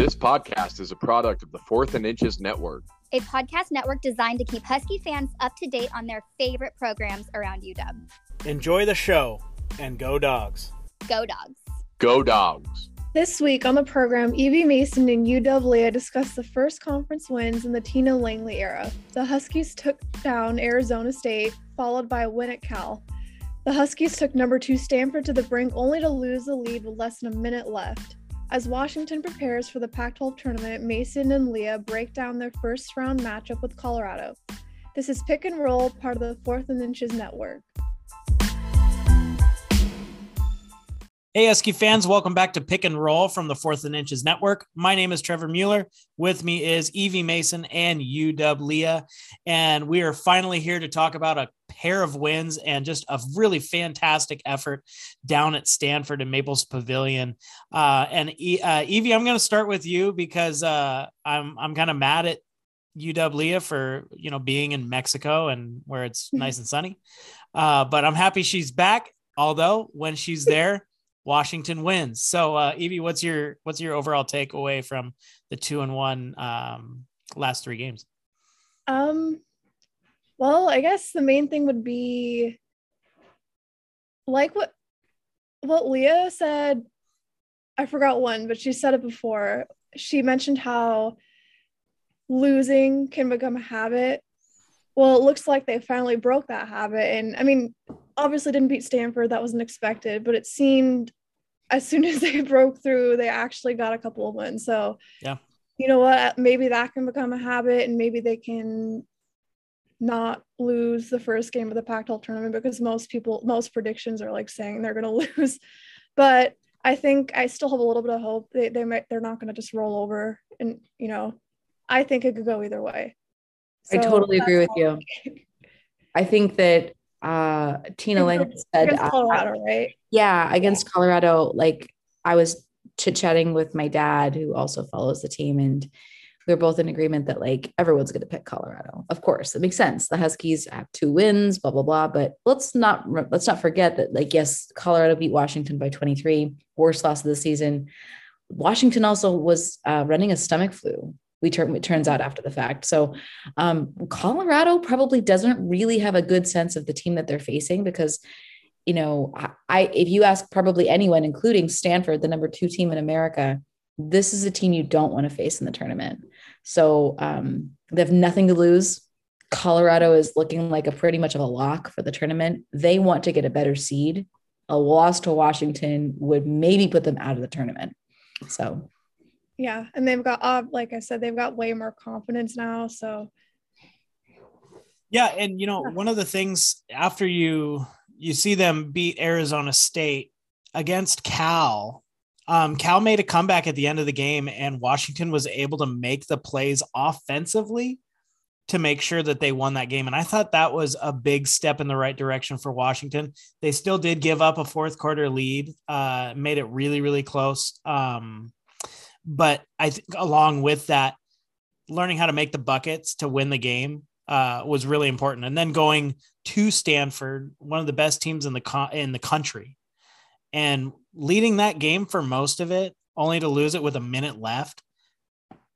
This podcast is a product of the Fourth and Inches Network, a podcast network designed to keep Husky fans up to date on their favorite programs around UW. Enjoy the show and go dogs. Go dogs. Go dogs. This week on the program, Evie Mason and UW Leah discussed the first conference wins in the Tina Langley era. The Huskies took down Arizona State, followed by a win at Cal. The Huskies took number two Stanford to the brink only to lose the lead with less than a minute left. As Washington prepares for the Pac 12 tournament, Mason and Leah break down their first round matchup with Colorado. This is Pick and Roll, part of the Fourth and Inches Network. Hey, Husky fans, welcome back to Pick and Roll from the Fourth and Inches Network. My name is Trevor Mueller. With me is Evie Mason and UW Leah. And we are finally here to talk about a pair of wins and just a really fantastic effort down at Stanford and Maples Pavilion. Uh, and uh, Evie, I'm going to start with you because uh, I'm, I'm kind of mad at UW Leah for, you know, being in Mexico and where it's nice and sunny. Uh, but I'm happy she's back. Although when she's there, Washington wins. So, uh, Evie, what's your what's your overall takeaway from the two and one um, last three games? Um, well, I guess the main thing would be like what what Leah said. I forgot one, but she said it before. She mentioned how losing can become a habit. Well, it looks like they finally broke that habit. And I mean, obviously didn't beat Stanford. That wasn't expected, but it seemed as soon as they broke through, they actually got a couple of wins. So, yeah, you know what? Maybe that can become a habit and maybe they can not lose the first game of the Pac 12 tournament because most people, most predictions are like saying they're going to lose. But I think I still have a little bit of hope. They, they might, they're not going to just roll over. And, you know, I think it could go either way. So I totally agree with you. I think that uh Tina Lang said uh, Colorado, uh, right? Yeah, against Colorado. Like I was chit chatting with my dad, who also follows the team, and we are both in agreement that like everyone's going to pick Colorado. Of course, it makes sense. The Huskies have two wins, blah blah blah. But let's not let's not forget that like yes, Colorado beat Washington by 23, worst loss of the season. Washington also was uh, running a stomach flu we turn it turns out after the fact. So um, Colorado probably doesn't really have a good sense of the team that they're facing because you know I, if you ask probably anyone, including Stanford, the number two team in America, this is a team you don't want to face in the tournament. So um, they have nothing to lose. Colorado is looking like a pretty much of a lock for the tournament. They want to get a better seed. A loss to Washington would maybe put them out of the tournament. So yeah and they've got uh, like i said they've got way more confidence now so. Yeah and you know one of the things after you you see them beat arizona state against cal um, cal made a comeback at the end of the game and washington was able to make the plays offensively to make sure that they won that game and i thought that was a big step in the right direction for washington. They still did give up a fourth quarter lead uh, made it really really close um, but I think along with that, learning how to make the buckets to win the game uh, was really important. And then going to Stanford, one of the best teams in the co- in the country, and leading that game for most of it, only to lose it with a minute left.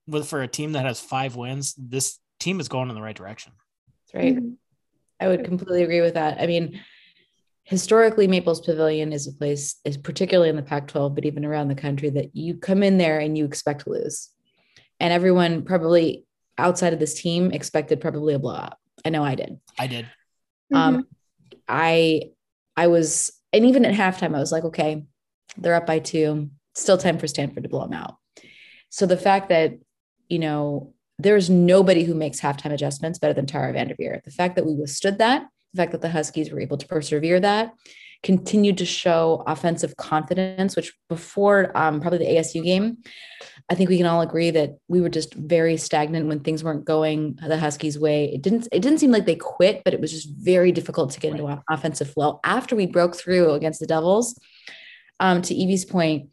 With for a team that has five wins, this team is going in the right direction. That's right. Mm-hmm. I would completely agree with that. I mean, historically Maples Pavilion is a place, is particularly in the Pac-12, but even around the country, that you come in there and you expect to lose. And everyone probably outside of this team expected probably a blowout. I know I did. I did. Um, mm-hmm. I I was, and even at halftime, I was like, okay, they're up by two. Still time for Stanford to blow them out. So the fact that, you know, there's nobody who makes halftime adjustments better than Tara Vanderveer. The fact that we withstood that the fact that the Huskies were able to persevere that, continued to show offensive confidence, which before um, probably the ASU game, I think we can all agree that we were just very stagnant when things weren't going the Huskies' way. It didn't. It didn't seem like they quit, but it was just very difficult to get into an offensive flow. After we broke through against the Devils, um, to Evie's point,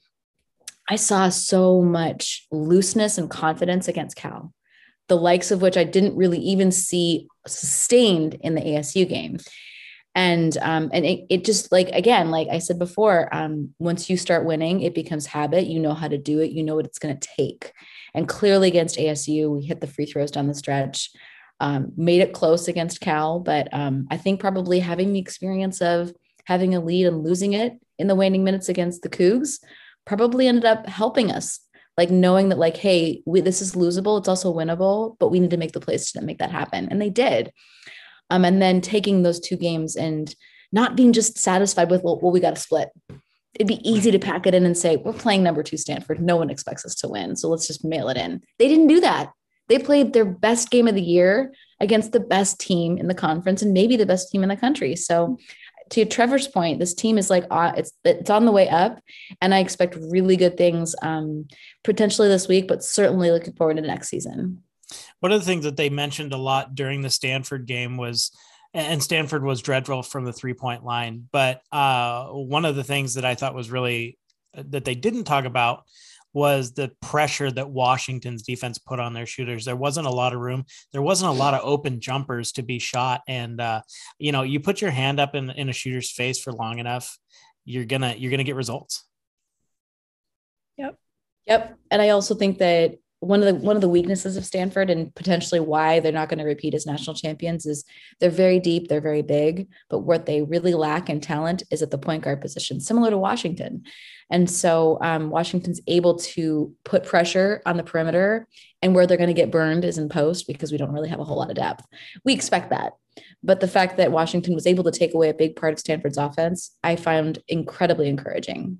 I saw so much looseness and confidence against Cal the likes of which I didn't really even see sustained in the ASU game. And um, and it, it just like again, like I said before, um, once you start winning, it becomes habit. You know how to do it. You know what it's going to take. And clearly against ASU, we hit the free throws down the stretch, um, made it close against Cal. But um, I think probably having the experience of having a lead and losing it in the waning minutes against the Cougs probably ended up helping us. Like knowing that, like, hey, we, this is losable. It's also winnable, but we need to make the plays to make that happen, and they did. Um, and then taking those two games and not being just satisfied with, well, well we got to split. It'd be easy to pack it in and say, we're playing number two Stanford. No one expects us to win. So let's just mail it in. They didn't do that. They played their best game of the year against the best team in the conference and maybe the best team in the country. So to Trevor's point, this team is like uh, it's it's on the way up, and I expect really good things um, potentially this week, but certainly looking forward to next season. One of the things that they mentioned a lot during the Stanford game was, and Stanford was dreadful from the three point line, but uh, one of the things that I thought was really that they didn't talk about was the pressure that Washington's defense put on their shooters. There wasn't a lot of room. There wasn't a lot of open jumpers to be shot. And uh, you know, you put your hand up in, in a shooter's face for long enough, you're gonna you're gonna get results. Yep. Yep. And I also think that one of the one of the weaknesses of Stanford and potentially why they're not going to repeat as national champions is they're very deep, they're very big, but what they really lack in talent is at the point guard position, similar to Washington. And so um, Washington's able to put pressure on the perimeter, and where they're going to get burned is in post because we don't really have a whole lot of depth. We expect that. But the fact that Washington was able to take away a big part of Stanford's offense, I found incredibly encouraging.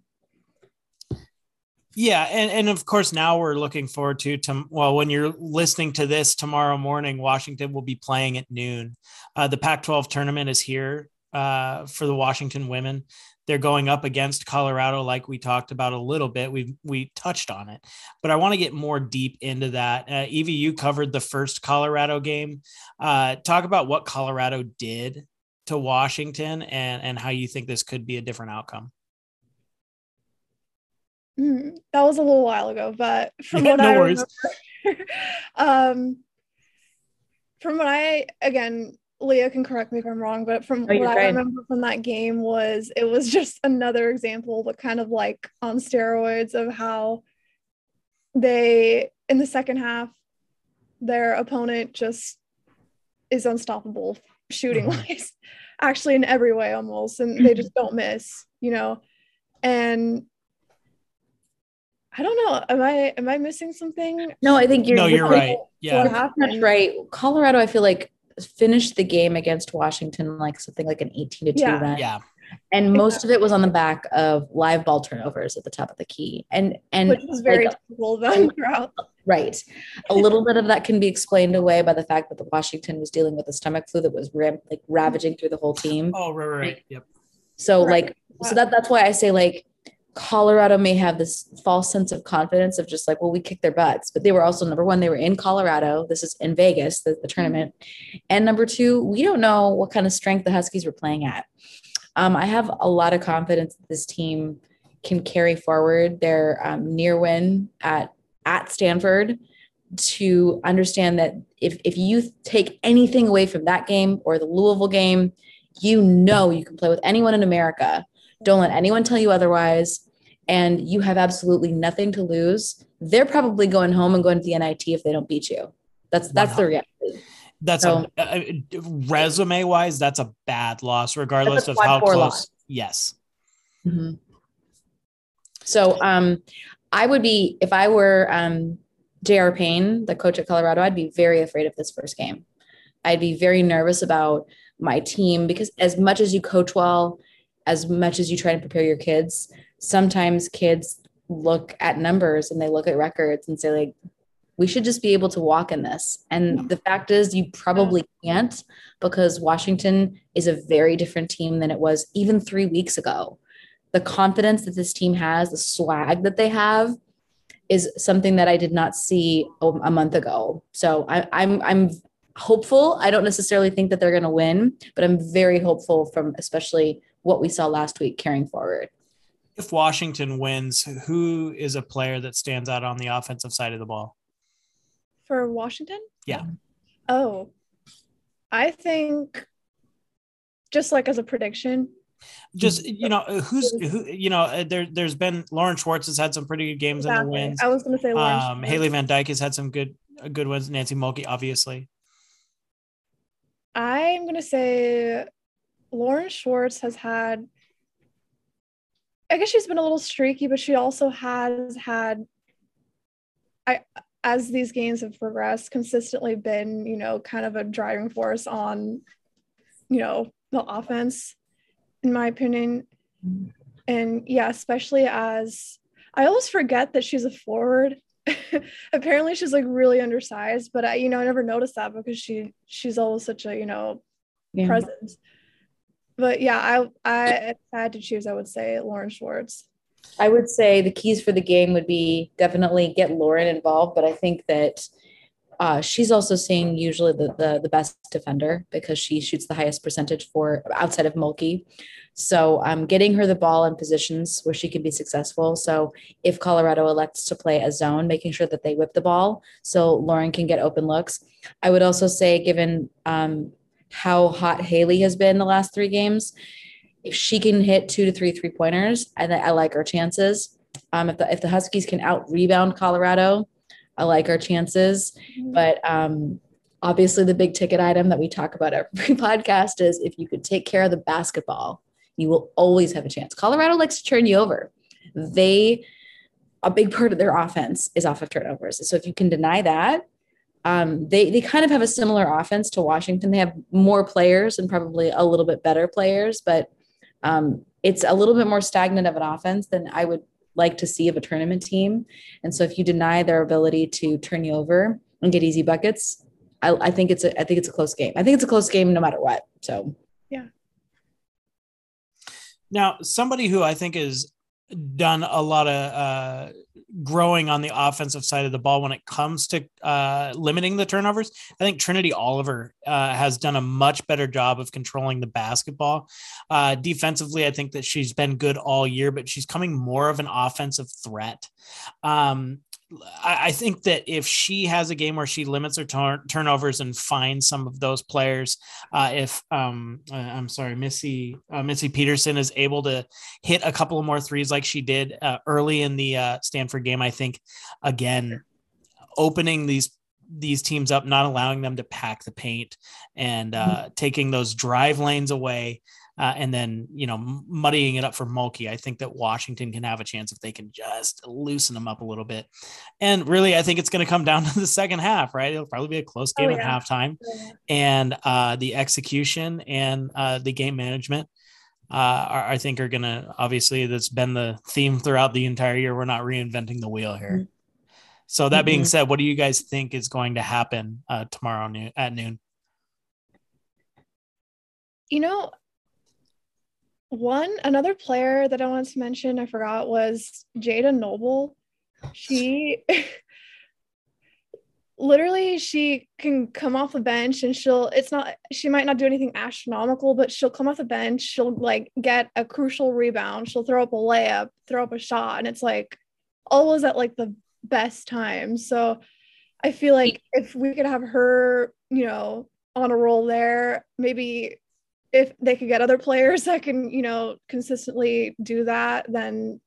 Yeah, and, and of course now we're looking forward to to well when you're listening to this tomorrow morning, Washington will be playing at noon. Uh, the Pac-12 tournament is here uh, for the Washington women. They're going up against Colorado, like we talked about a little bit. We we touched on it, but I want to get more deep into that. Uh, Evie, you covered the first Colorado game. Uh, talk about what Colorado did to Washington and and how you think this could be a different outcome. Mm, that was a little while ago, but from yeah, what no I worries. remember, um, from what I again, Leah can correct me if I'm wrong, but from oh, what I remember from that game was it was just another example, but kind of like on steroids of how they in the second half, their opponent just is unstoppable shooting wise, mm-hmm. actually in every way almost, and they just don't miss, you know. And I don't know. Am I am I missing something? No, I think you're. No, you're right. Yeah, that's right. Colorado, I feel like finished the game against Washington like something like an 18 to 2 yeah. Yeah. And most of it was on the back of live ball turnovers at the top of the key. And and which was very like, typical then oh, throughout. Right. A little bit of that can be explained away by the fact that the Washington was dealing with a stomach flu that was ram- like ravaging through the whole team. Oh, right, right. right. Yep. So right. like so that that's why I say like Colorado may have this false sense of confidence of just like, well, we kicked their butts, but they were also number one, they were in Colorado. This is in Vegas, the, the tournament. And number two, we don't know what kind of strength the Huskies were playing at. Um, I have a lot of confidence that this team can carry forward their um, near win at at Stanford to understand that if if you take anything away from that game or the Louisville game, you know you can play with anyone in America don't let anyone tell you otherwise. And you have absolutely nothing to lose. They're probably going home and going to the NIT if they don't beat you. That's that's the reality. That's so, a, a, resume wise, that's a bad loss, regardless of how close. Loss. Yes. Mm-hmm. So, um, I would be if I were um, J.R. Payne, the coach at Colorado, I'd be very afraid of this first game. I'd be very nervous about my team because as much as you coach well as much as you try to prepare your kids, sometimes kids look at numbers and they look at records and say, like, we should just be able to walk in this. And the fact is, you probably can't because Washington is a very different team than it was even three weeks ago. The confidence that this team has, the swag that they have, is something that I did not see a month ago. So I, I'm I'm hopeful. I don't necessarily think that they're going to win, but I'm very hopeful from especially what we saw last week carrying forward. If Washington wins, who is a player that stands out on the offensive side of the ball? For Washington? Yeah. Oh, I think just like as a prediction. Just you know, who's who? You know, uh, there there's been Lauren Schwartz has had some pretty good games in the wins. I was gonna say Lauren Um, Haley Van Dyke has had some good uh, good ones. Nancy Mulkey, obviously. I'm gonna say Lauren Schwartz has had. I guess she's been a little streaky, but she also has had. I as these games have progressed, consistently been you know kind of a driving force on, you know, the offense, in my opinion, and yeah, especially as I always forget that she's a forward. Apparently, she's like really undersized, but I, you know, I never noticed that because she she's always such a you know Yeah. presence. But yeah, I I if I had to choose, I would say Lauren Schwartz. I would say the keys for the game would be definitely get Lauren involved, but I think that uh, she's also seeing usually the, the the best defender because she shoots the highest percentage for outside of Mulkey. So um, getting her the ball in positions where she can be successful. So if Colorado elects to play a zone, making sure that they whip the ball so Lauren can get open looks. I would also say, given um, how hot Haley has been the last three games, if she can hit two to three three pointers, I, I like our chances. Um, if the if the Huskies can out rebound Colorado, I like our chances. But um, obviously, the big ticket item that we talk about every podcast is if you could take care of the basketball, you will always have a chance. Colorado likes to turn you over. They a big part of their offense is off of turnovers. So if you can deny that, um, they they kind of have a similar offense to Washington. They have more players and probably a little bit better players, but um, it's a little bit more stagnant of an offense than I would like to see of a tournament team. And so if you deny their ability to turn you over and get easy buckets, I, I think it's a I think it's a close game. I think it's a close game no matter what. So yeah. Now, somebody who I think has done a lot of uh, growing on the offensive side of the ball when it comes to uh, limiting the turnovers, I think Trinity Oliver uh, has done a much better job of controlling the basketball. Uh, defensively, I think that she's been good all year, but she's coming more of an offensive threat. Um, I think that if she has a game where she limits her turn- turnovers and finds some of those players, uh, if um, uh, I'm sorry, Missy uh, Missy Peterson is able to hit a couple of more threes like she did uh, early in the uh, Stanford game, I think again opening these these teams up, not allowing them to pack the paint and uh, taking those drive lanes away. Uh, and then you know muddying it up for Mulkey. I think that Washington can have a chance if they can just loosen them up a little bit. And really, I think it's going to come down to the second half, right? It'll probably be a close Oh, game at yeah. halftime and uh, the execution and uh, the game management uh, are, I think are going to obviously that's been the theme throughout the entire year. We're not reinventing the wheel here. So that being Mhm. said, what do you guys think is going to happen uh, tomorrow noon, at noon? You know, one another player that I wanted to mention, I forgot, was Jayda Noble. She literally she can come off the bench and she'll it's not she might not do anything astronomical, but she'll come off the bench, she'll like get a crucial rebound, she'll throw up a layup, throw up a shot, and it's like always at like the best time. So I feel like if we could have her, you know, on a roll there, maybe if they could get other players that can, you know, consistently do that, then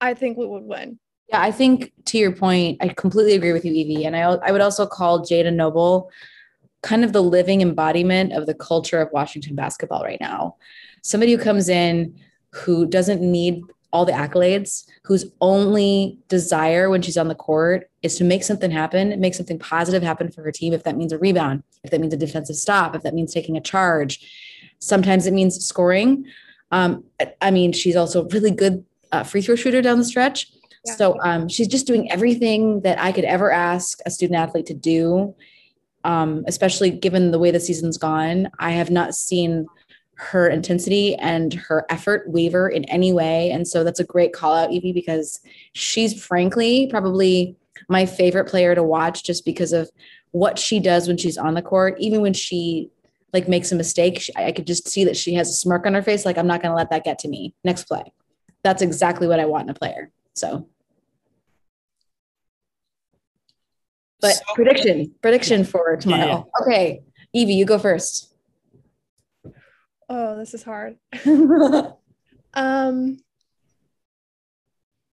I think we would win. Yeah, I think to your point, I completely agree with you, Evie. And I, I would also call Jayda Noble kind of the living embodiment of the culture of Washington basketball right now. Somebody who comes in who doesn't need all the accolades, whose only desire when she's on the court is to make something happen, make something positive happen for her team. If that means a rebound, if that means a defensive stop, if that means taking a charge, sometimes it means scoring. Um, I mean, she's also a really good uh, free throw shooter down the stretch. Yeah. So um, she's just doing everything that I could ever ask a student athlete to do. Um, especially given the way the season's gone, I have not seen her intensity and her effort waver in any way. And so that's a great call out, Evie, because she's frankly probably my favorite player to watch just because of what she does when she's on the court, even when she like makes a mistake. She, I could just see that she has a smirk on her face, like I'm not going to let that get to me. Next play. That's exactly what I want in a player. So, but prediction, prediction for tomorrow. Okay, Evie, you go first. Oh, this is hard. Um,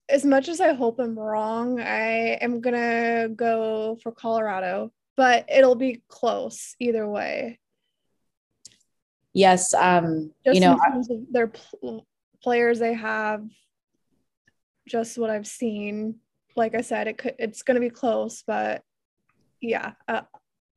as much as I hope I'm wrong, I am gonna go for Colorado, but it'll be close either way. yes. Um, Just you know, in terms of their pl- players they have, just what I've seen. Like I said, it could it's gonna be close, but yeah, uh,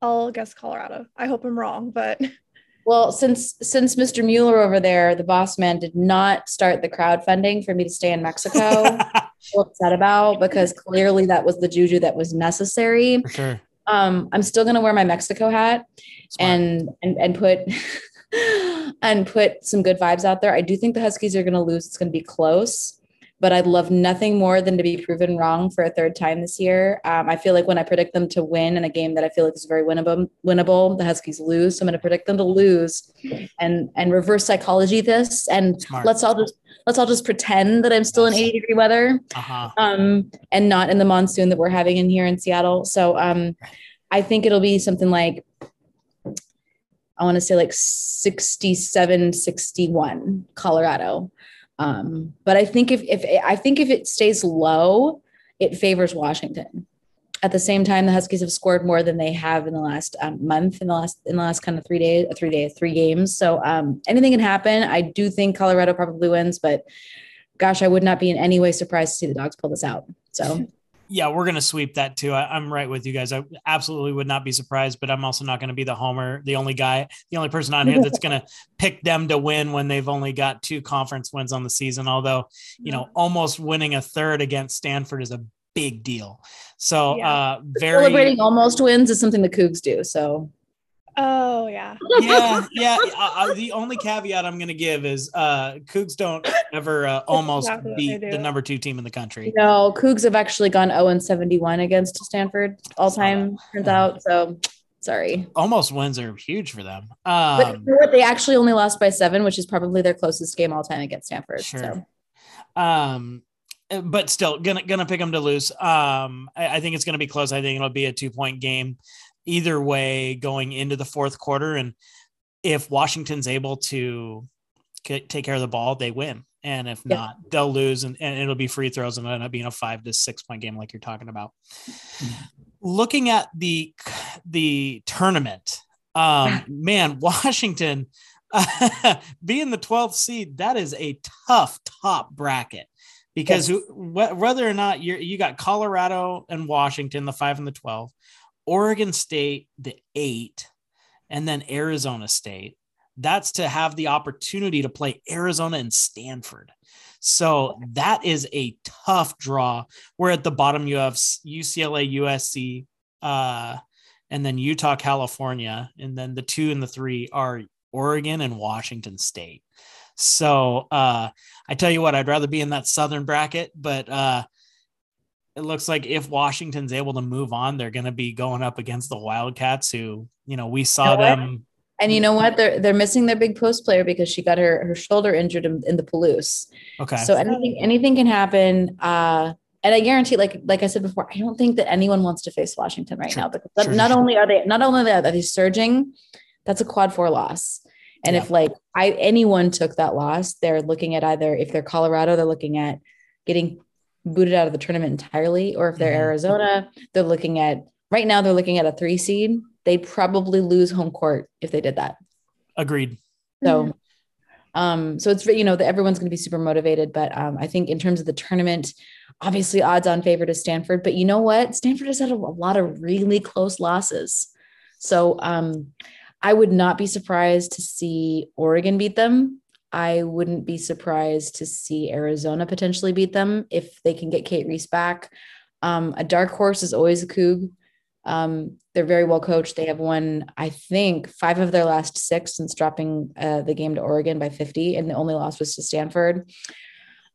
I'll guess Colorado. I hope I'm wrong, but Well, since since Mr. Mueller over there, the boss man did not start the crowdfunding for me to stay in Mexico. so upset about because clearly that was the juju that was necessary. Sure. Um, I'm still gonna wear my Mexico hat Smart. and and and put and put some good vibes out there. I do think the Huskies are gonna lose. It's gonna be close. But I'd love nothing more than to be proven wrong for a third time this year. Um, I feel like when I predict them to win in a game that I feel like is very winnable, winnable, the Huskies lose. So I'm going to predict them to lose, and and reverse psychology this, and Smart. let's all just let's all just pretend that I'm still in 80 degree weather uh-huh. um, and not in the monsoon that we're having in here in Seattle. So um, I think it'll be something like, I want to say like 67, 61, Colorado. Um, but I think if, if I think if it stays low, it favors Washington. At the same time, the Huskies have scored more than they have in the last um, month, in the last in the last kind of three days, three days, three games. So um, anything can happen. I do think Colorado probably wins, but gosh, I would not be in any way surprised to see the dogs pull this out. So Yeah, we're gonna sweep that too. I, I'm right with you guys. I absolutely would not be surprised, but I'm also not going to be the homer, the only guy, the only person on here that's going to pick them to win when they've only got two conference wins on the season. Although, you know, almost winning a third against Stanford is a big deal. So, Yeah. uh, very celebrating almost wins is something the Cougs do. So oh yeah. yeah, yeah. Uh, uh, the only caveat I'm going to give is uh, Cougs don't ever uh, almost exactly beat the number two team in the country. no, Cougs have actually gone 0 and 71 against Stanford all time, turns out. So sorry. Almost wins are huge for them. But Um, you know what? They actually only lost by seven, which is probably their closest game all time against Stanford. Sure. So Um, uh, but still gonna gonna pick them to lose. Um, I, I think it's gonna be close. I think it'll be a two point game, either way going into the fourth quarter. And if Washington's able to take care of the ball, they win. And if Yeah. not, they'll lose, and, and it'll be free throws, and it'll end up being a five to six point game, like you're talking about. Looking at the the tournament, um, man, Washington being the 12th seed, that is a tough top bracket because Yes. wh- whether or not you're, you got Colorado and Washington, the five and the 12, Oregon State, the eight, and then Arizona State. That's to have the opportunity to play Arizona and Stanford. So that is a tough draw. Where at the bottom you have UCLA, USC, uh, and then Utah, California, and then the two and the three are Oregon and Washington State. So uh, I tell you what, I'd rather be in that southern bracket, but uh, it looks like if Washington's able to move on, they're going to be going up against the Wildcats, who you know we saw You know them. and you know what? They're they're missing their big post player because she got her her shoulder injured in, in the Palouse. Okay, So anything anything can happen. Uh and I guarantee, like like I said before, I don't think that anyone wants to face Washington right Sure. now because Sure, not sure. only are they not only are they surging, that's a quad four loss. And Yeah. if like I anyone took that loss, they're looking at either if they're Colorado, they're looking at getting booted out of the tournament entirely, or if they're Mhm. Arizona, they're looking at right now they're looking at a three seed. They'd probably lose home court if they did that. agreed. So, um, so it's you know that everyone's going to be super motivated, but um, I think in terms of the tournament, obviously odds on favorite is Stanford, but you know what? Stanford has had a, a lot of really close losses, so um, I would not be surprised to see Oregon beat them. I wouldn't be surprised to see Arizona potentially beat them if they can get Cate Reese back. Um, a dark horse is always a Coug. Um, they're very well coached. They have won, I think, five of their last six since dropping uh, the game to Oregon by 50, and the only loss was to Stanford.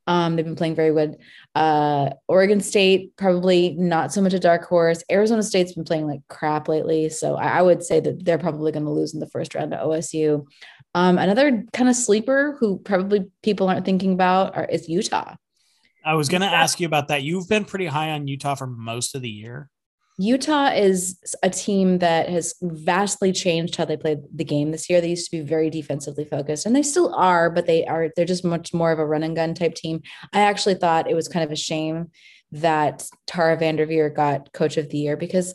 Um, they've been playing very good. Uh, Oregon State, probably not so much a dark horse. Arizona State's been playing like crap lately. So I, I would say that they're probably going to lose in the first round to OSU. Um, another kind of sleeper who probably people aren't thinking about are, is Utah. I was going to ask you about that. You've been pretty high on Utah for most of the year. Utah is a team that has vastly changed how they played the game this year. They used to be very defensively focused, and they still are, but they are they're just much more of a run and gun type team. I actually thought it was kind of a shame that Tara Vanderveer got Coach of the Year because,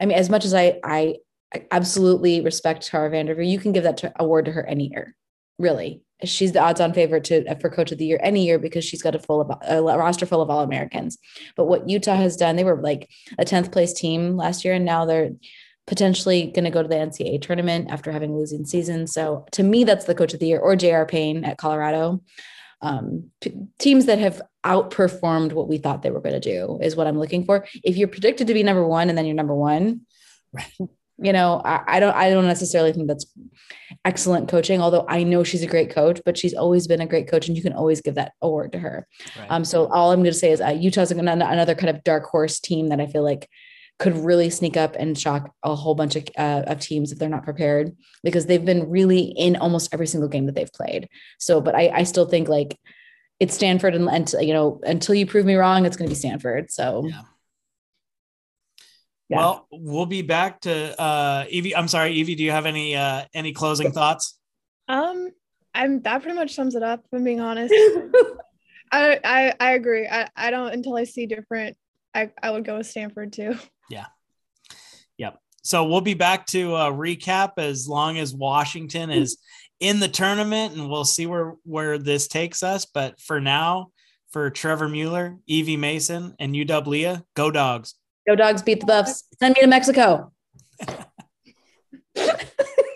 I mean, as much as I I, I absolutely respect Tara Vanderveer, you can give that award to her any year, really she's the odds-on favorite to for coach of the year any year because she's got a full of a roster full of all Americans. But what Utah has done, they were like a 10th place team last year, and now they're potentially going to go to the NCAA tournament after having losing season. So to me, that's the coach of the year or J.R. Payne at Colorado. Um, p- teams that have outperformed what we thought they were going to do is what I'm looking for. If you're predicted to be number one and then you're number one, right you know, I, I, don't I don't necessarily think that's excellent coaching, although I know she's a great coach, but she's always been a great coach and you can always give that award to her. Right. Um, so all I'm going to say is uh, Utah's another kind of dark horse team that I feel like could really sneak up and shock a whole bunch of, uh, of teams if they're not prepared because they've been really in almost every single game that they've played. So, but I, I still think like it's Stanford and, and you know, until you prove me wrong, it's going to be Stanford. So yeah. Yeah. Well, we'll be back to uh Evie. I'm sorry, Evie. Do you have any uh any closing thoughts? Um, I'm that pretty much sums it up. If I'm being honest. I, I I agree. I, I don't until I see different. I I would go with Stanford too. Yeah. Yep. So we'll be back to uh, recap as long as Washington is in the tournament, and we'll see where where this takes us. But for now, for Trevor Mueller, Evie Mason, and UW Leah, go dogs. Go dogs beat the Buffs. Send me to Mexico.